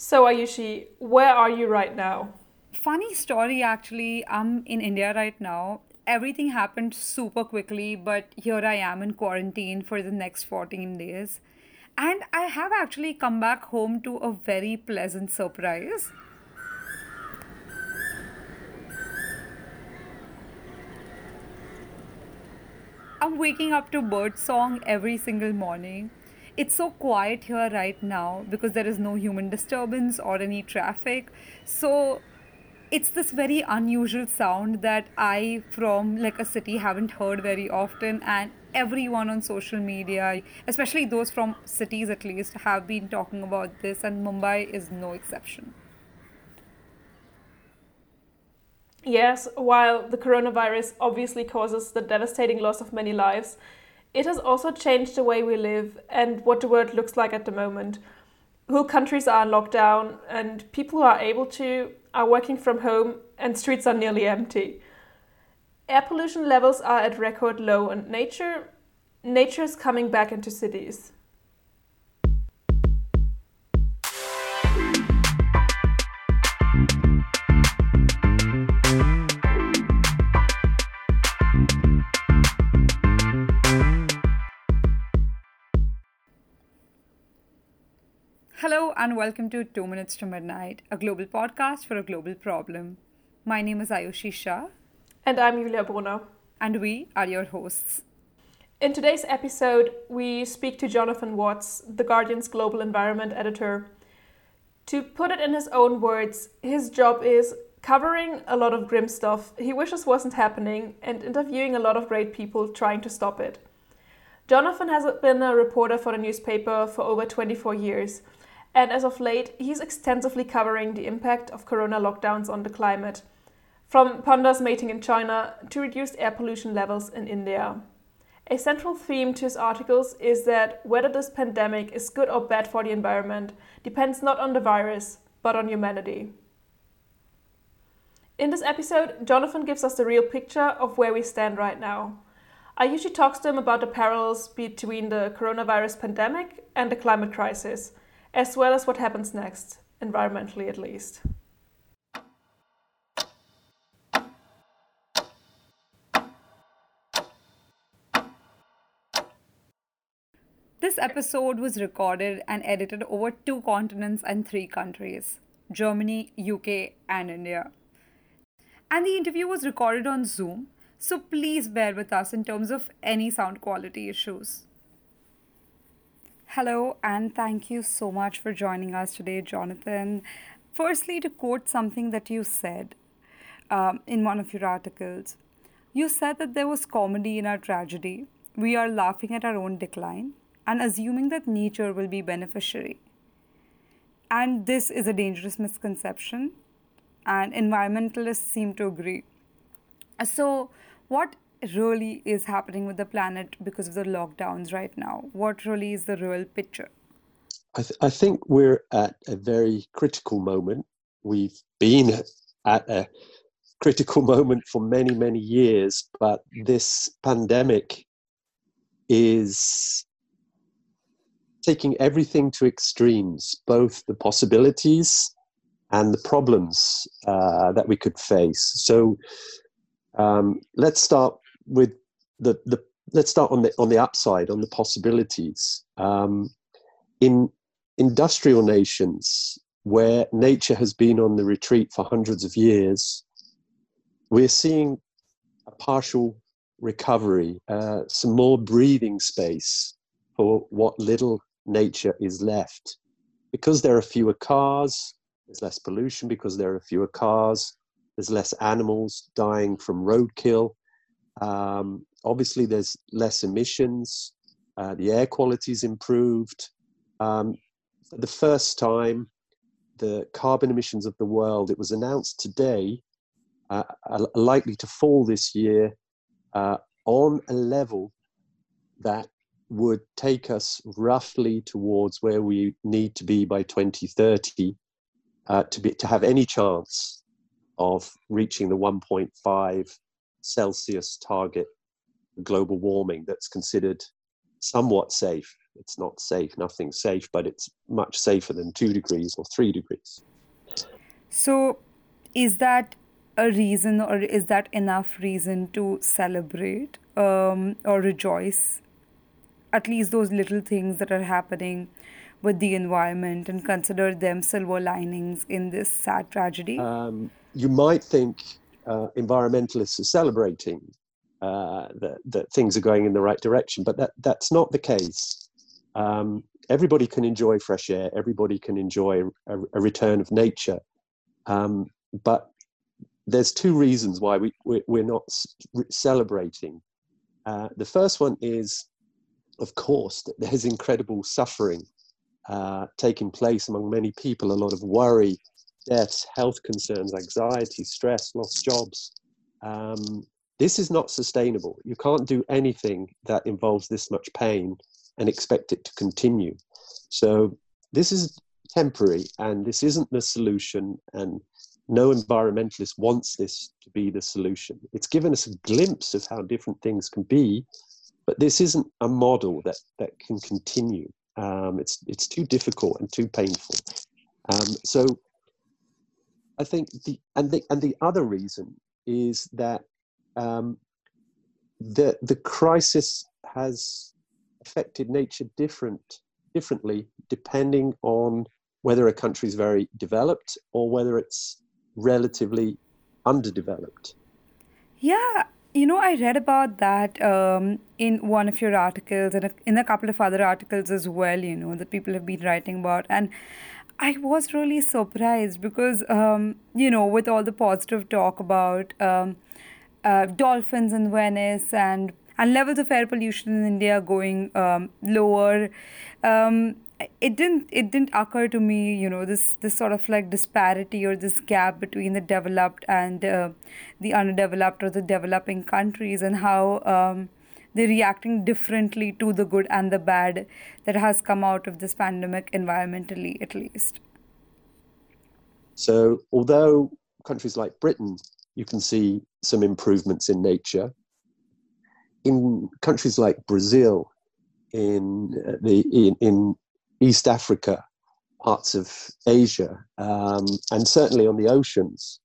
So, Ayushi, where are you right now? Funny story, actually. I'm in India right now. Everything happened super quickly, but here I am in quarantine for the next 14 days. And I have actually come back home to a very pleasant surprise. I'm waking up to bird song every single morning. It's so quiet here right now because there is no human disturbance or any traffic. So it's this very unusual sound that I, from like a city, haven't heard very often. And everyone on social media, especially those from cities at least, have been talking about this, and Mumbai is no exception. Yes, while the coronavirus obviously causes the devastating loss of many lives, it has also changed the way we live and what the world looks like at the moment. Whole countries are in lockdown, and people who are able to are working from home, and streets are nearly empty. Air pollution levels are at record low, and nature nature is coming back into cities. Hello and welcome to 2 Minutes to Midnight, a global podcast for a global problem. My name is Ayushi Shah. And I'm Julia Brunner. And we are your hosts. In today's episode, we speak to Jonathan Watts, The Guardian's global environment editor. To put it in his own words, his job is covering a lot of grim stuff he wishes wasn't happening and interviewing a lot of great people trying to stop it. Jonathan has been a reporter for the newspaper for over 24 years and as of late, he's extensively covering the impact of corona lockdowns on the climate, from pandas mating in China to reduced air pollution levels in India. A central theme to his articles is that whether this pandemic is good or bad for the environment depends not on the virus, but on humanity. In this episode, Jonathan gives us the real picture of where we stand right now. Ayushi talks to him about the parallels between the coronavirus pandemic and the climate crisis as well as what happens next, environmentally at least. This episode was recorded and edited over two continents and three countries Germany, UK, and India. And the interview was recorded on Zoom, so please bear with us in terms of any sound quality issues. Hello, and thank you so much for joining us today, Jonathan. Firstly, to quote something that you said um, in one of your articles, you said that there was comedy in our tragedy. We are laughing at our own decline and assuming that nature will be beneficiary. And this is a dangerous misconception, and environmentalists seem to agree. So, what really is happening with the planet because of the lockdowns right now? What really is the real picture? I, th- I think we're at a very critical moment. We've been at a critical moment for many, many years, but this pandemic is taking everything to extremes, both the possibilities and the problems uh, that we could face. So um, let's start with the the let's start on the on the upside on the possibilities. Um, in industrial nations where nature has been on the retreat for hundreds of years we're seeing a partial recovery uh, some more breathing space for what little nature is left. Because there are fewer cars there's less pollution. Because there are fewer cars there's less animals dying from roadkill um, obviously, there's less emissions. Uh, the air quality is improved. Um, for the first time, the carbon emissions of the world, it was announced today, uh, are likely to fall this year uh, on a level that would take us roughly towards where we need to be by 2030 uh, to be to have any chance of reaching the 1.5 Celsius target global warming that's considered somewhat safe. It's not safe, nothing's safe, but it's much safer than two degrees or three degrees. So, is that a reason or is that enough reason to celebrate um, or rejoice? At least those little things that are happening with the environment and consider them silver linings in this sad tragedy? Um, you might think uh, environmentalists are celebrating uh, that, that things are going in the right direction, but that, that's not the case. Um, everybody can enjoy fresh air, everybody can enjoy a, a return of nature. Um, but there's two reasons why we, we, are not celebrating. Uh, the first one is, of course, that there's incredible suffering uh, taking place among many people, a lot of worry, deaths, health concerns, anxiety, stress, lost jobs. Um, this is not sustainable. You can't do anything that involves this much pain and expect it to continue. So this is temporary and this isn't the solution and no environmentalist wants this to be the solution. It's given us a glimpse of how different things can be, but this isn't a model that, that can continue. Um, it's, it's too difficult and too painful. Um, so I think the and the and the other reason is that um, the the crisis has affected nature different differently depending on whether a country is very developed or whether it's relatively underdeveloped. Yeah, you know, I read about that um, in one of your articles and in a couple of other articles as well, you know, that people have been writing about. And I was really surprised because, um, you know, with all the positive talk about um, uh, dolphins in Venice and and levels of air pollution in India going um, lower, um, it didn't it didn't occur to me, you know, this this sort of like disparity or this gap between the developed and uh, the underdeveloped or the developing countries and how um, they're reacting differently to the good and the bad that has come out of this pandemic environmentally at least. So although countries like britain you can see some improvements in nature in countries like brazil in uh, the in, in east africa parts of asia um, and certainly on the oceans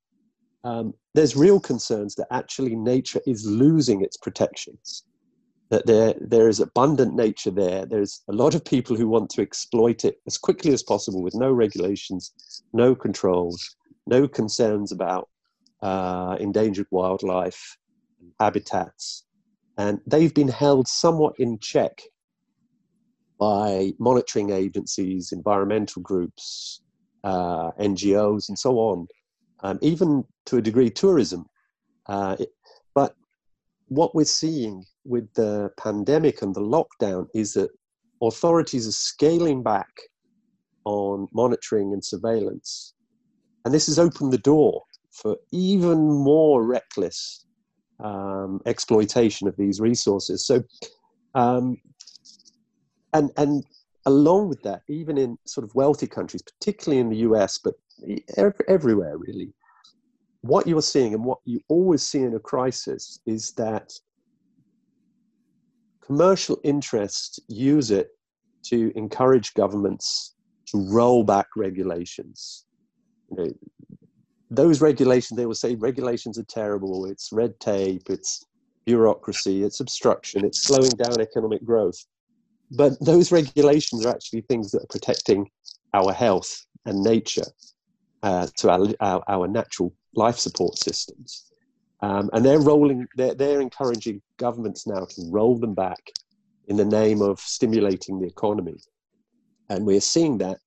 um, there's real concerns that actually nature is losing its protections that there there is abundant nature there. There's a lot of people who want to exploit it as quickly as possible with no regulations, no controls, no concerns about uh, endangered wildlife, habitats, and they've been held somewhat in check by monitoring agencies, environmental groups, uh, NGOs, and so on. Um, even to a degree, tourism. Uh, it, but what we're seeing with the pandemic and the lockdown is that authorities are scaling back on monitoring and surveillance. And this has opened the door for even more reckless um, exploitation of these resources. So, um, and, and along with that, even in sort of wealthy countries, particularly in the US, but everywhere really, what you're seeing and what you always see in a crisis is that commercial interests use it to encourage governments to roll back regulations. You know, those regulations, they will say regulations are terrible, it's red tape, it's bureaucracy, it's obstruction, it's slowing down economic growth. But those regulations are actually things that are protecting our health and nature uh, to our, our, our natural life support systems. Um, and they're rolling, they're, they're encouraging governments now to roll them back in the name of stimulating the economy. And we're seeing that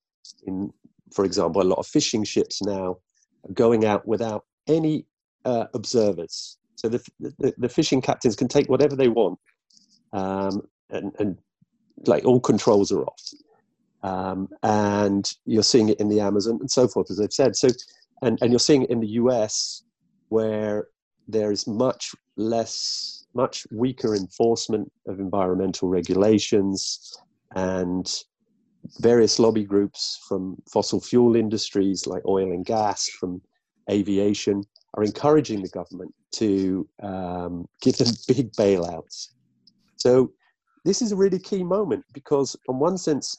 in, for example, a lot of fishing ships now going out without any uh, observers. So the, the, the, fishing captains can take whatever they want, um, and, and like all controls are off. Um, and you're seeing it in the Amazon and so forth, as I've said. So, and, and you're seeing it in the US, where there is much less, much weaker enforcement of environmental regulations and various lobby groups from fossil fuel industries like oil and gas, from aviation, are encouraging the government to um, give them big bailouts. So this is a really key moment because, on one sense,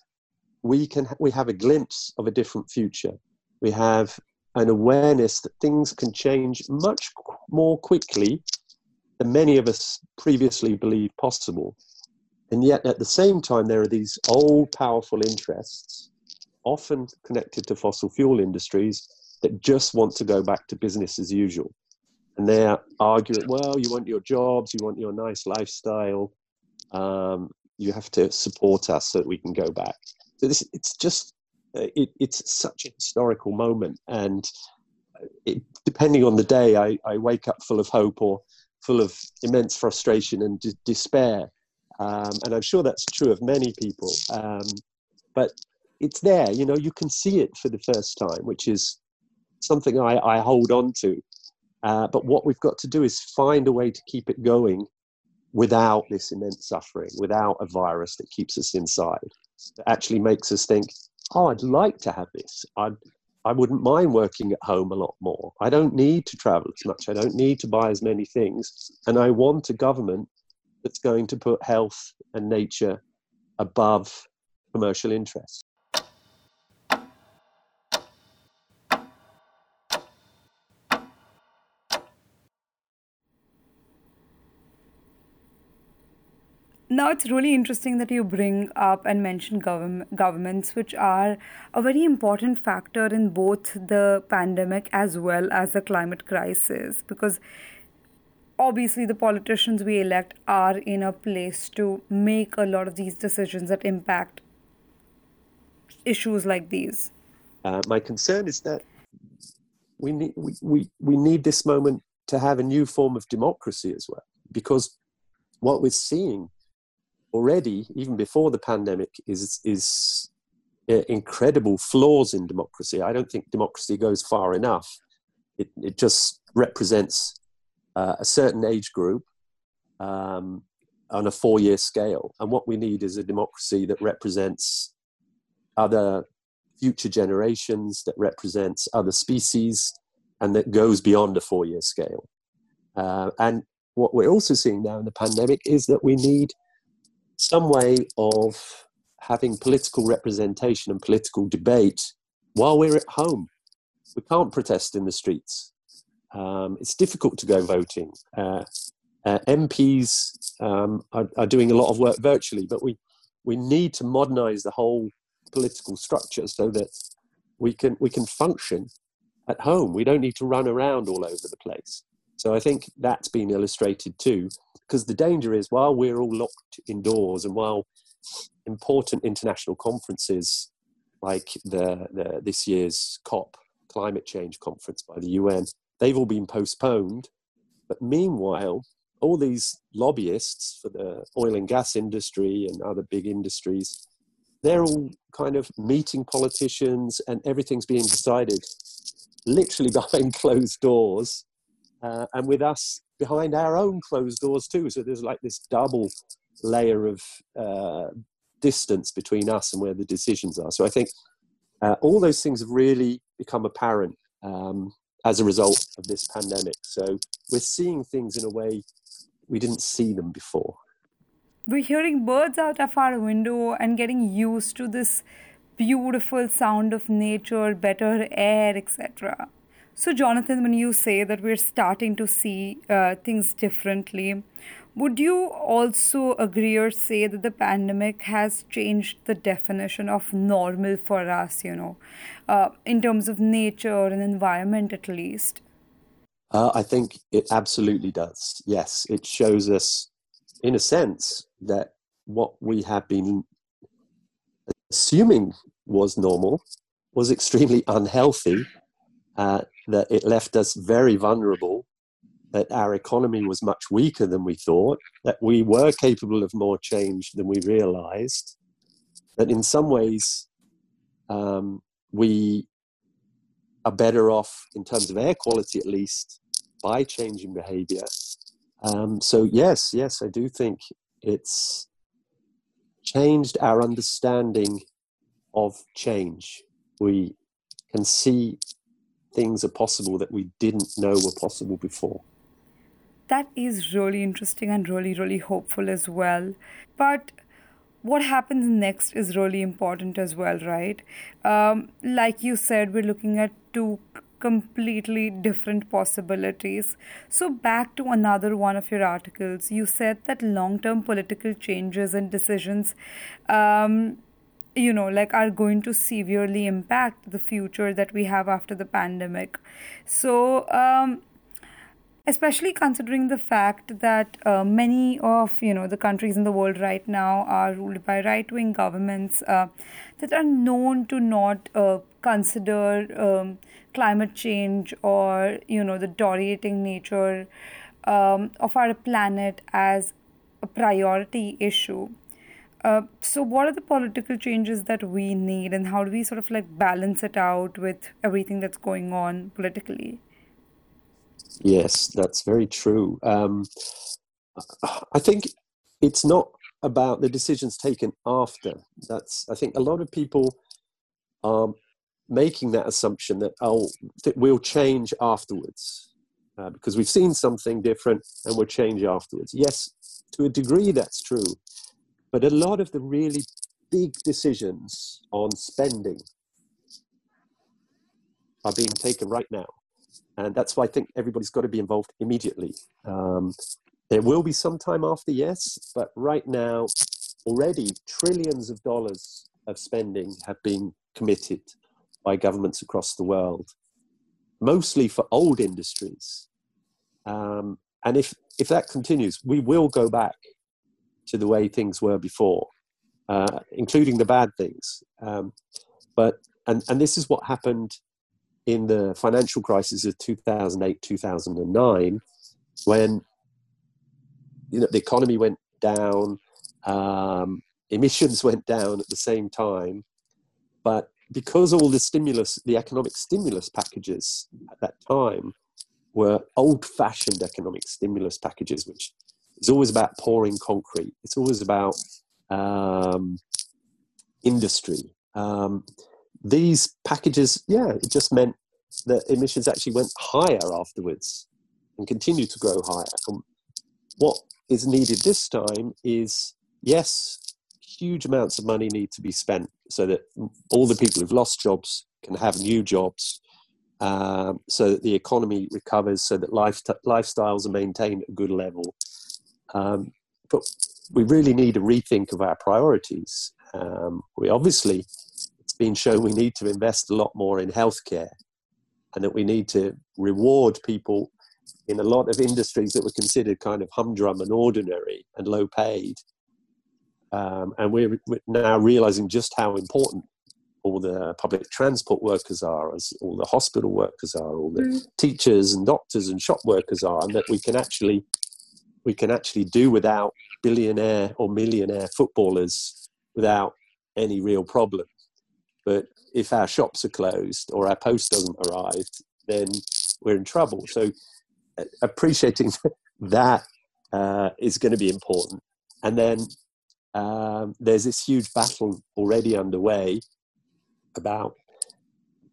we can we have a glimpse of a different future. We have an awareness that things can change much more quickly than many of us previously believed possible. And yet, at the same time, there are these old, powerful interests, often connected to fossil fuel industries, that just want to go back to business as usual. And they're arguing, well, you want your jobs, you want your nice lifestyle, um, you have to support us so that we can go back. So this, it's just, uh, it, it's such a historical moment. And it, depending on the day, I, I wake up full of hope or full of immense frustration and d- despair. Um, and I'm sure that's true of many people. Um, but it's there, you know, you can see it for the first time, which is something I, I hold on to. Uh, but what we've got to do is find a way to keep it going without this immense suffering, without a virus that keeps us inside, that actually makes us think, oh, I'd like to have this. I'd, I wouldn't mind working at home a lot more. I don't need to travel as much. I don't need to buy as many things. And I want a government that's going to put health and nature above commercial interests. Now, it's really interesting that you bring up and mention government, governments, which are a very important factor in both the pandemic as well as the climate crisis, because obviously the politicians we elect are in a place to make a lot of these decisions that impact issues like these. Uh, my concern is that we need, we, we, we need this moment to have a new form of democracy as well, because what we're seeing already, even before the pandemic, is is uh, incredible flaws in democracy. I don't think democracy goes far enough. It it just represents uh, a certain age group um, on a four year scale, and what we need is a democracy that represents other future generations, that represents other species, and that goes beyond a four year scale. Uh, and what we're also seeing now in the pandemic is that we need some way of having political representation and political debate while we're at home. We can't protest in the streets. Um, it's difficult to go voting. Uh, uh, MPs um, are, are, doing a lot of work virtually, but we, we need to modernize the whole political structure so that we can, we can function at home. We don't need to run around all over the place. So I think that's been illustrated too because the danger is while we're all locked indoors and while important international conferences like the, the this year's COP climate change conference by the UN, they've all been postponed. But meanwhile, all these lobbyists for the oil and gas industry and other big industries, they're all kind of meeting politicians and everything's being decided literally behind closed doors. Uh, and with us behind our own closed doors too. So there's like this double layer of uh, distance between us and where the decisions are. So I think uh, all those things have really become apparent um, as a result of this pandemic. So we're seeing things in a way we didn't see them before. We're hearing birds out of our window and getting used to this beautiful sound of nature, better air, etc. So, Jonathan, when you say that we're starting to see uh, things differently, would you also agree or say that the pandemic has changed the definition of normal for us, you know, uh, in terms of nature and environment at least? Uh, I think it absolutely does. Yes, it shows us, in a sense, that what we have been assuming was normal was extremely unhealthy uh, that it left us very vulnerable, that our economy was much weaker than we thought, that we were capable of more change than we realized, that in some ways um, we are better off in terms of air quality at least by changing behavior. Um, so, yes, yes, I do think it's changed our understanding of change. We can see things are possible that we didn't know were possible before. that is really interesting and really, really hopeful as well. But what happens next is really important as well, right? Um, like you said, we're looking at two completely different possibilities. So, back to another one of your articles, you said that long term political changes and decisions. Um, you know like are going to severely impact the future that we have after the pandemic. So um, especially considering the fact that uh, many of you know the countries in the world right now are ruled by right wing governments uh, that are known to not uh, consider um, climate change or you know the deteriorating nature um, of our planet as a priority issue uh, so what are the political changes that we need and how do we sort of like balance it out with everything that's going on politically Yes, that's very true. Um, I think it's not about the decisions taken after. That's I think a lot of people are making that assumption that oh that we'll change afterwards uh, because we've seen something different and we'll change afterwards. Yes, to a degree that's true, but a lot of the really big decisions on spending are being taken right now and that's why I think everybody's got to be involved immediately. Um, there will be some time after, yes, but right now, already trillions of dollars of spending have been committed by governments across the world, mostly for old industries. Um, and if, if that continues, we will go back to the way things were before, uh, including the bad things. Um, but and, and this is what happened in the financial crisis of 2008 2009 when you know the economy went down um, emissions went down at the same time but because all the stimulus the economic stimulus packages at that time were old fashioned economic stimulus packages which is always about pouring concrete it's always about um, industry um, these packages, yeah, it just meant that emissions actually went higher afterwards and continue to grow higher. And what is needed this time is, yes, huge amounts of money need to be spent so that all the people who've lost jobs can have new jobs, um, so that the economy recovers, so that life lifestyles are maintained at a good level. Um, but we really need a rethink of our priorities. Um, we obviously it's been shown we need to invest a lot more in healthcare and that we need to reward people in a lot of industries that were considered kind of humdrum and ordinary and low paid. Um, and we're, we're, now realizing just how important all the public transport workers are, as all the hospital workers are, all the mm. teachers and doctors and shop workers are, and that we can actually we can actually do without billionaire or millionaire footballers without any real problem. But if our shops are closed or our post doesn't arrive, then we're in trouble. So uh, appreciating that uh, is going to be important. And then um, there's this huge battle already underway about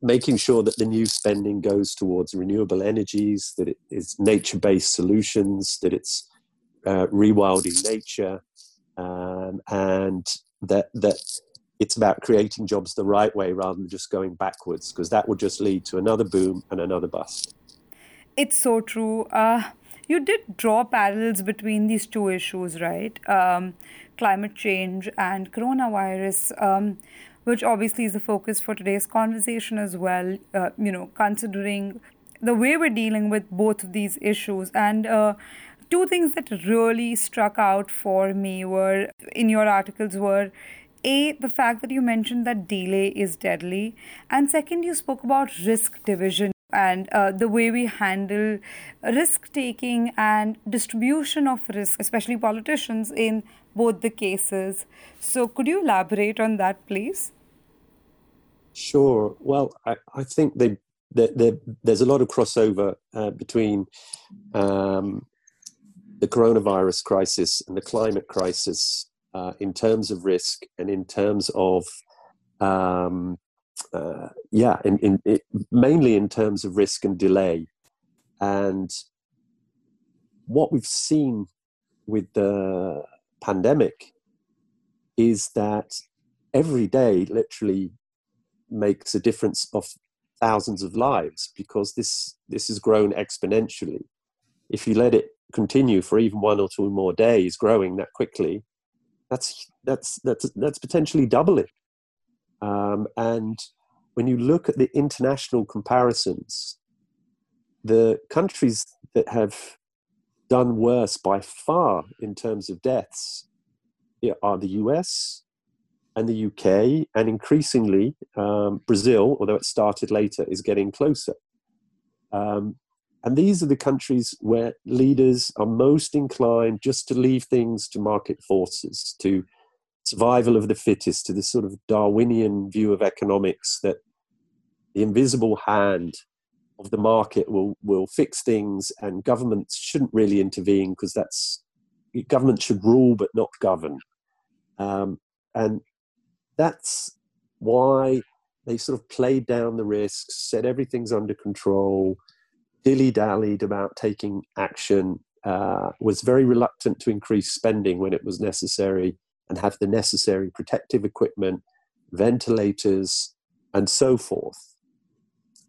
making sure that the new spending goes towards renewable energies, that it is nature based solutions, that it's uh, rewilding nature, um, and that, that it's about creating jobs the right way rather than just going backwards because that would just lead to another boom and another bust. It's so true. Uh, you did draw parallels between these two issues, right? Um, climate change and coronavirus, um, which obviously is the focus for today's conversation as well. Uh, you know, considering the way we're dealing with both of these issues and. Uh, two things that really struck out for me were in your articles were a, the fact that you mentioned that delay is deadly, and second, you spoke about risk division and uh, the way we handle risk taking and distribution of risk, especially politicians, in both the cases. So, could you elaborate on that, please? Sure. Well, I, I think they, they, they, there's a lot of crossover uh, between um, the coronavirus crisis and the climate crisis uh, in terms of risk and in terms of um, uh, yeah, in, in it, mainly in terms of risk and delay. And what we've seen with the pandemic is that every day literally makes a difference of thousands of lives because this this has grown exponentially. If you let it continue for even one or two more days, growing that quickly, that's that's that's that's potentially doubling. Um, and when you look at the international comparisons, the countries that have done worse by far in terms of deaths are the US and the UK, and increasingly um, Brazil, although it started later, is getting closer. Um, and these are the countries where leaders are most inclined just to leave things to market forces, to survival of the fittest, to this sort of Darwinian view of economics that the invisible hand of the market will will fix things and governments shouldn't really intervene because that's government should rule but not govern. Um, and that's why they sort of played down the risks said everything's under control dilly-dallied about taking action uh, was very reluctant to increase spending when it was necessary and have the necessary protective equipment ventilators and so forth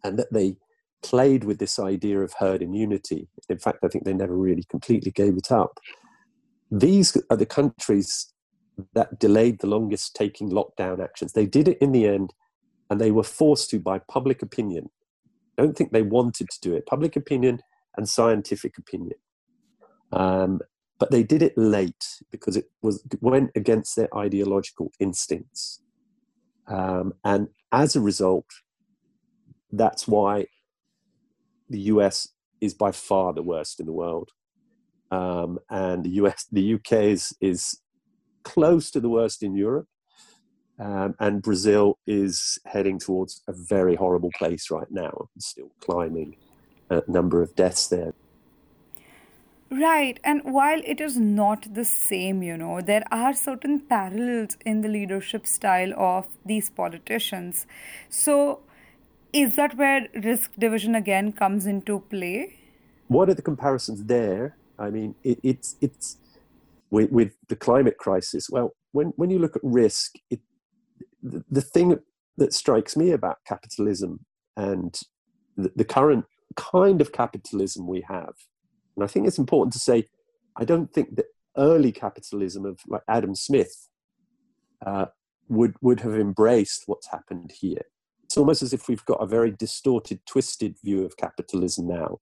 and that they played with this idea of herd immunity. In fact, I think they never really completely gave it up. These are the countries that delayed the longest taking lockdown actions. They did it in the end, and they were forced to by public opinion. I don't think they wanted to do it. Public opinion and scientific opinion. Um, but they did it late because it was went against their ideological instincts. Um, and as a result, that's why the US is by far the worst in the world. Um, and the US, the UK is, is close to the worst in Europe. Um, and Brazil is heading towards a very horrible place right now, still climbing a number of deaths there. Right, and while it is not the same, you know, there are certain parallels in the leadership style of these politicians. So, is that where risk division again comes into play? What are the comparisons there? I mean, it, it's it's with, with, the climate crisis. Well, when when you look at risk, it, the, thing that strikes me about capitalism and the, the current kind of capitalism we have, and I think it's important to say, I don't think that early capitalism of like Adam Smith uh, would would have embraced what's happened here. It's almost as if we've got a very distorted, twisted view of capitalism now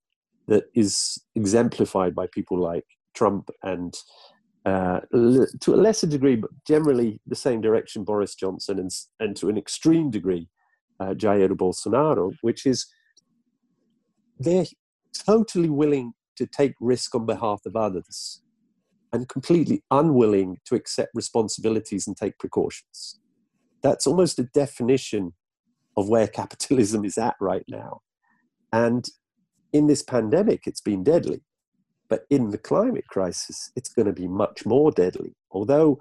that is exemplified by people like Trump and uh, to a lesser degree, but generally the same direction, Boris Johnson, and, and to an extreme degree, uh, Jair Bolsonaro, which is they're totally willing to take risk on behalf of others and completely unwilling to accept responsibilities and take precautions. That's almost a definition of where capitalism is at right now. And in this pandemic, it's been deadly. But in the climate crisis, it's going to be much more deadly. Although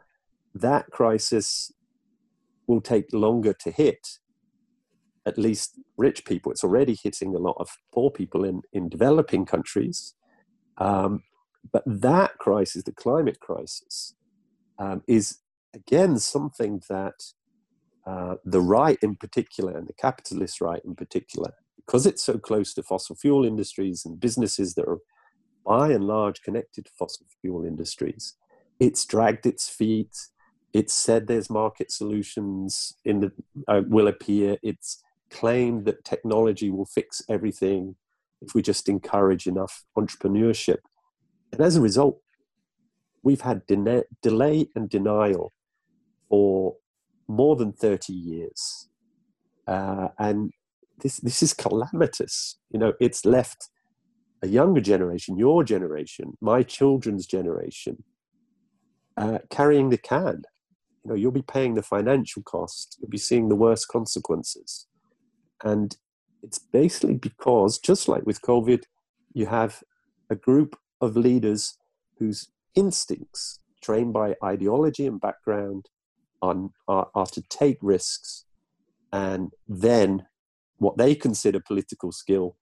that crisis will take longer to hit, at least rich people. It's already hitting a lot of poor people in, in developing countries. Um, but that crisis, the climate crisis, um, is again something that uh, the right in particular, and the capitalist right in particular, because it's so close to fossil fuel industries and businesses that are by and large connected fossil fuel industries, it's dragged its feet. It's said there's market solutions in the uh, will appear. It's claimed that technology will fix everything if we just encourage enough entrepreneurship. And as a result, we've had de- delay and denial for more than 30 years. Uh, and this, this is calamitous. You know, it's left a younger generation, your generation, my children's generation, uh, carrying the can. You know, you'll be paying the financial cost, you'll be seeing the worst consequences. And it's basically because, just like with COVID, you have a group of leaders whose instincts, trained by ideology and background, are, are, are to take risks and then what they consider political skill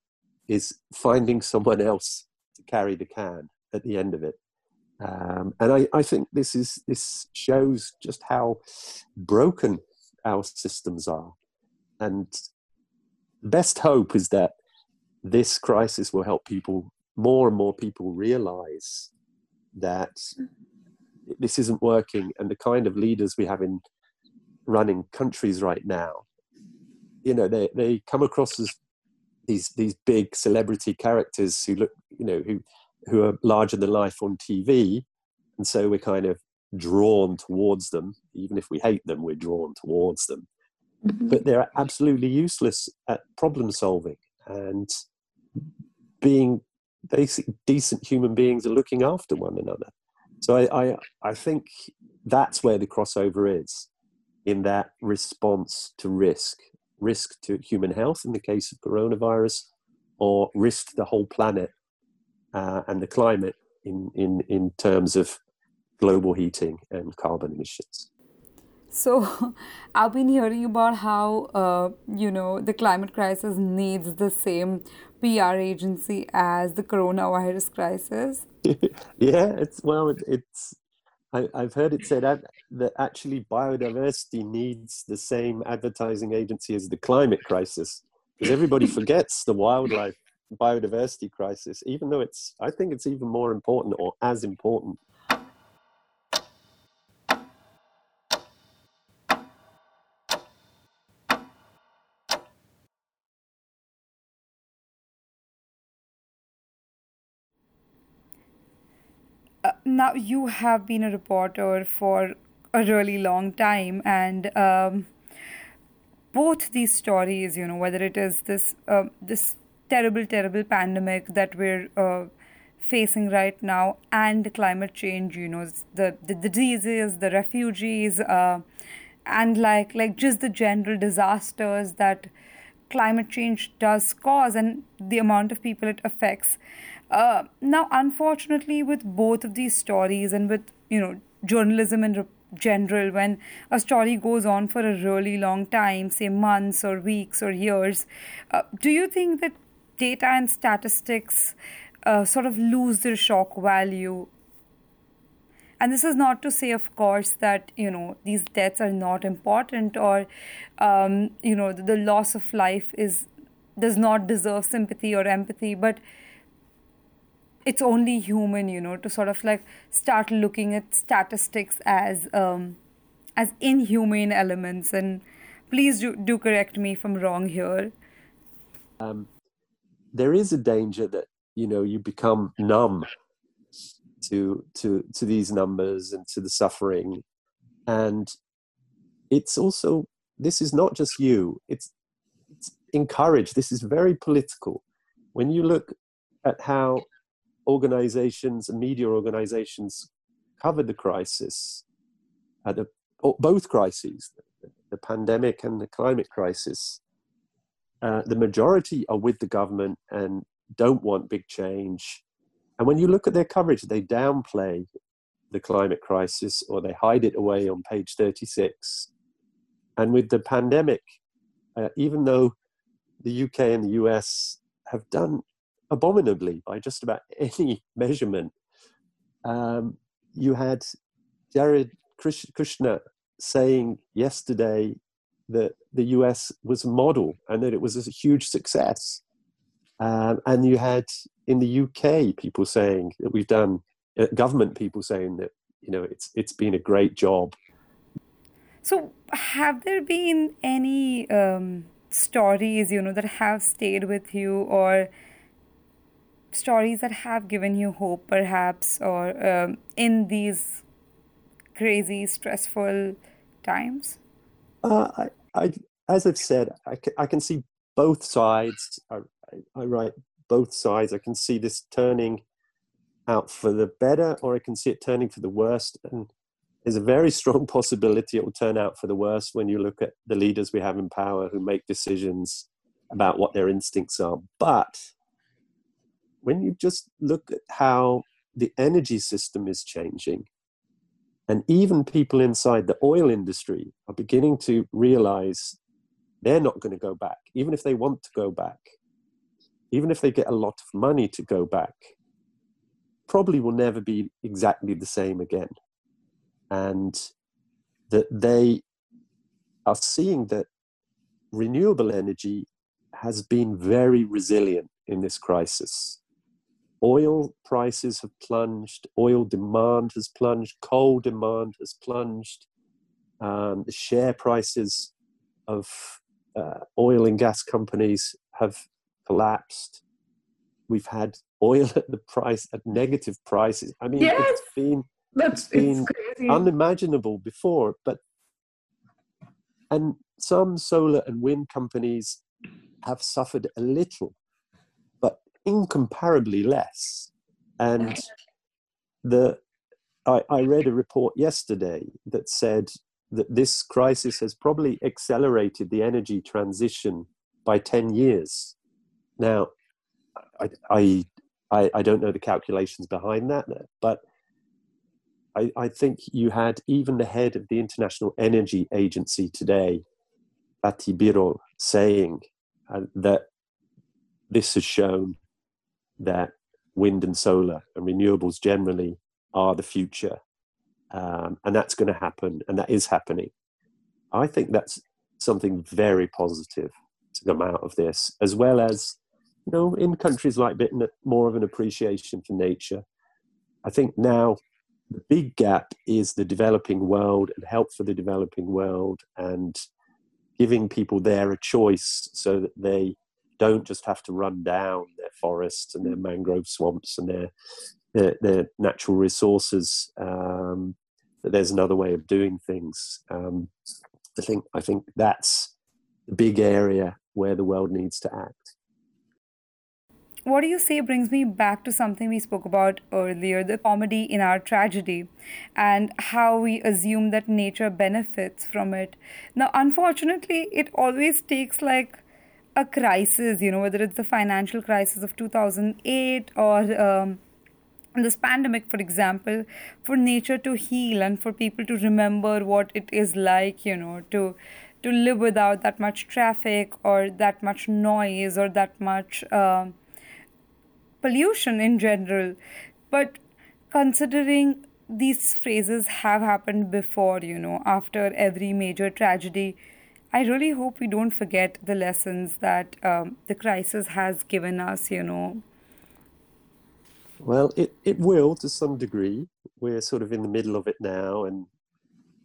is finding someone else to carry the can at the end of it. Um, and I, I think this is this shows just how broken our systems are. And the best hope is that this crisis will help people, more and more people, realize that this isn't working and the kind of leaders we have in running countries right now you know they, they come across as these these big celebrity characters who look you know who who are larger than life on tv and so we're kind of drawn towards them. Even if we hate them we're drawn towards them. Mm-hmm. but they're absolutely useless at problem solving and being basic decent human beings are looking after one another. So I, I, I think that's where the crossover is in that response to risk risk to human health in the case of coronavirus or risk to the whole planet uh, and the climate in, in, in terms of global heating and carbon emissions. So, I've been hearing about how uh, you know the climate crisis needs the same PR agency as the coronavirus crisis. yeah, it's well, it, it's I, have heard it said that, that actually biodiversity needs the same advertising agency as the climate crisis because everybody forgets the wildlife biodiversity crisis, even though it's, I think it's even more important or as important now you have been a reporter for a really long time and um, both these stories you know whether it is this uh, this terrible terrible pandemic that we're uh, facing right now and climate change you know the the, diseases the refugees uh, and like like just the general disasters that climate change does cause and the amount of people it affects uh, now, unfortunately, with both of these stories and with, you know, journalism in general, when a story goes on for a really long time, say months or weeks or years, uh, do you think that data and statistics uh, sort of lose their shock value? And this is not to say, of course, that you know these deaths are not important, or um, you know the, the loss of life is does not deserve sympathy or empathy, but it's only human, you know, to sort of like start looking at statistics as um, as inhumane elements. And please do, do correct me if I'm wrong here. Um, there is a danger that you know you become numb to to to these numbers and to the suffering, and it's also this is not just you. It's it's encouraged. This is very political. When you look at how organizations and media organizations covered the crisis, uh, the, both crises, the, the, pandemic and the climate crisis. Uh, the majority are with the government and don't want big change. And when you look at their coverage, they downplay the climate crisis or they hide it away on page 36. And with the pandemic, uh, even though the UK and the US have done abominably by just about any measurement. Um, you had Jared Kushner saying yesterday that the US was a model and that it was a huge success. Um, and you had in the UK people saying that we've done, uh, government people saying that you know it's it's been a great job. So, have there been any um, stories you know that have stayed with you or? Stories that have given you hope, perhaps, or um, in these crazy, stressful times? Uh, I, I, as I've said, I can, I can see both sides. I, I write both sides. I can see this turning out for the better, or I can see it turning for the worst. And there's a very strong possibility it will turn out for the worst when you look at the leaders we have in power who make decisions about what their instincts are. But when you just look at how the energy system is changing, and even people inside the oil industry are beginning to realize they're not going to go back, even if they want to go back, even if they get a lot of money to go back. probably will never be exactly the same again. And that they are seeing that renewable energy has been very resilient in this crisis. Oil prices have plunged, oil demand has plunged, coal demand has plunged, um, the share prices of uh, oil and gas companies have collapsed. We've had oil at the price at negative prices. I mean, yes, it's been that's it's been it's unimaginable before. But and some solar and wind companies have suffered a little, incomparably less. And the I, I read a report yesterday that said that this crisis has probably accelerated the energy transition by 10 years. Now, I, I, I, don't know the calculations behind that, but I, I think you had even the head of the International Energy Agency today, Fatih Birol, saying uh, that this has shown that wind and solar and renewables generally are the future um, and that's going to happen, and that is happening. I think that's something very positive to come out of this, as well as you know, in countries like Britain, more of an appreciation for nature. I think now the big gap is the developing world and help for the developing world and giving people there a choice so that they don't just have to run down forests and their mangrove swamps and their their, their natural resources um, that there's another way of doing things. Um, I think I think that's the big area where the world needs to act. What do you say brings me back to something we spoke about earlier the comedy in our tragedy and how we assume that nature benefits from it. Now, unfortunately, it always takes like a crisis, you know, whether it's the financial crisis of 2008 or um, this pandemic, for example, for nature to heal and for people to remember what it is like, you know, to to live without that much traffic or that much noise or that much uh, pollution in general. But considering these phrases have happened before, you know, after every major tragedy, I really hope we don't forget the lessons that um, the crisis has given us, you know, well, it, it will to some degree. We're sort of in the middle of it now, and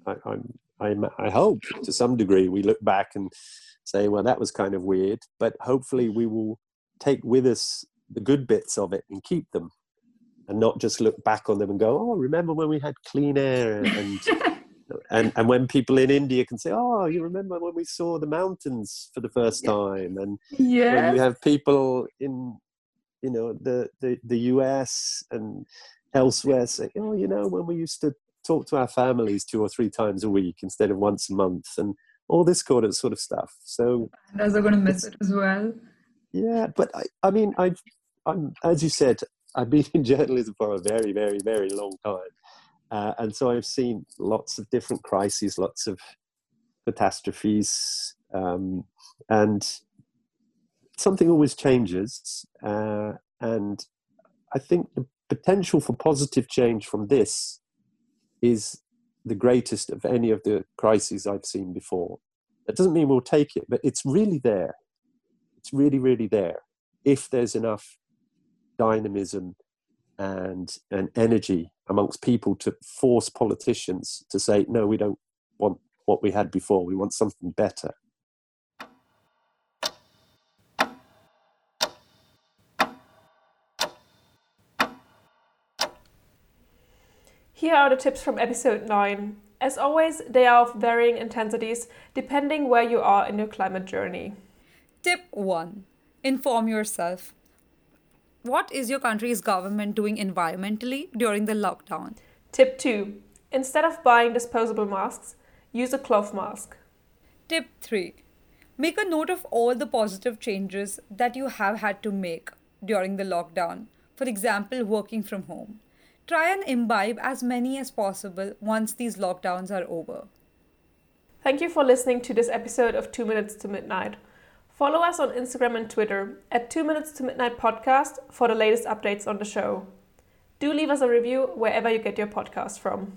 I, I'm, I'm, I hope to some degree we look back and say, well, that was kind of weird. But hopefully, we will take with us the good bits of it and keep them, and not just look back on them and go, oh, remember when we had clean air and. And and when people in India can say, "Oh, you remember when we saw the mountains for the first time?" and yes. when you have people in you know the the, the US and elsewhere say, oh, you know, when we used to talk to our families two or three times a week instead of once a month, and all this kind of sort of stuff. So those are going to miss it as well. Yeah, but I, I mean, I've, I'm as you said, I've been in journalism for a very, very, very long time, uh, and so I've seen lots of different crises, lots of catastrophes, um, and something always changes, uh, and I think the potential for positive change from this is the greatest of any of the crises I've seen before. That doesn't mean we'll take it, but it's really there. It's really, really there. If there's enough dynamism and and energy amongst people to force politicians to say, no, we don't want what we had before. We want something better. Here are the tips from episode 9. As always, they are of varying intensities depending where you are in your climate journey. Tip 1 Inform yourself. What is your country's government doing environmentally during the lockdown? Tip 2 Instead of buying disposable masks, use a cloth mask. Tip 3 Make a note of all the positive changes that you have had to make during the lockdown. For example, working from home. Try and imbibe as many as possible once these lockdowns are over. Thank you for listening to this episode of 2 Minutes to Midnight. Follow us on Instagram and Twitter at 2 Minutes to Midnight Podcast for the latest updates on the show. Do leave us a review wherever you get your podcast from.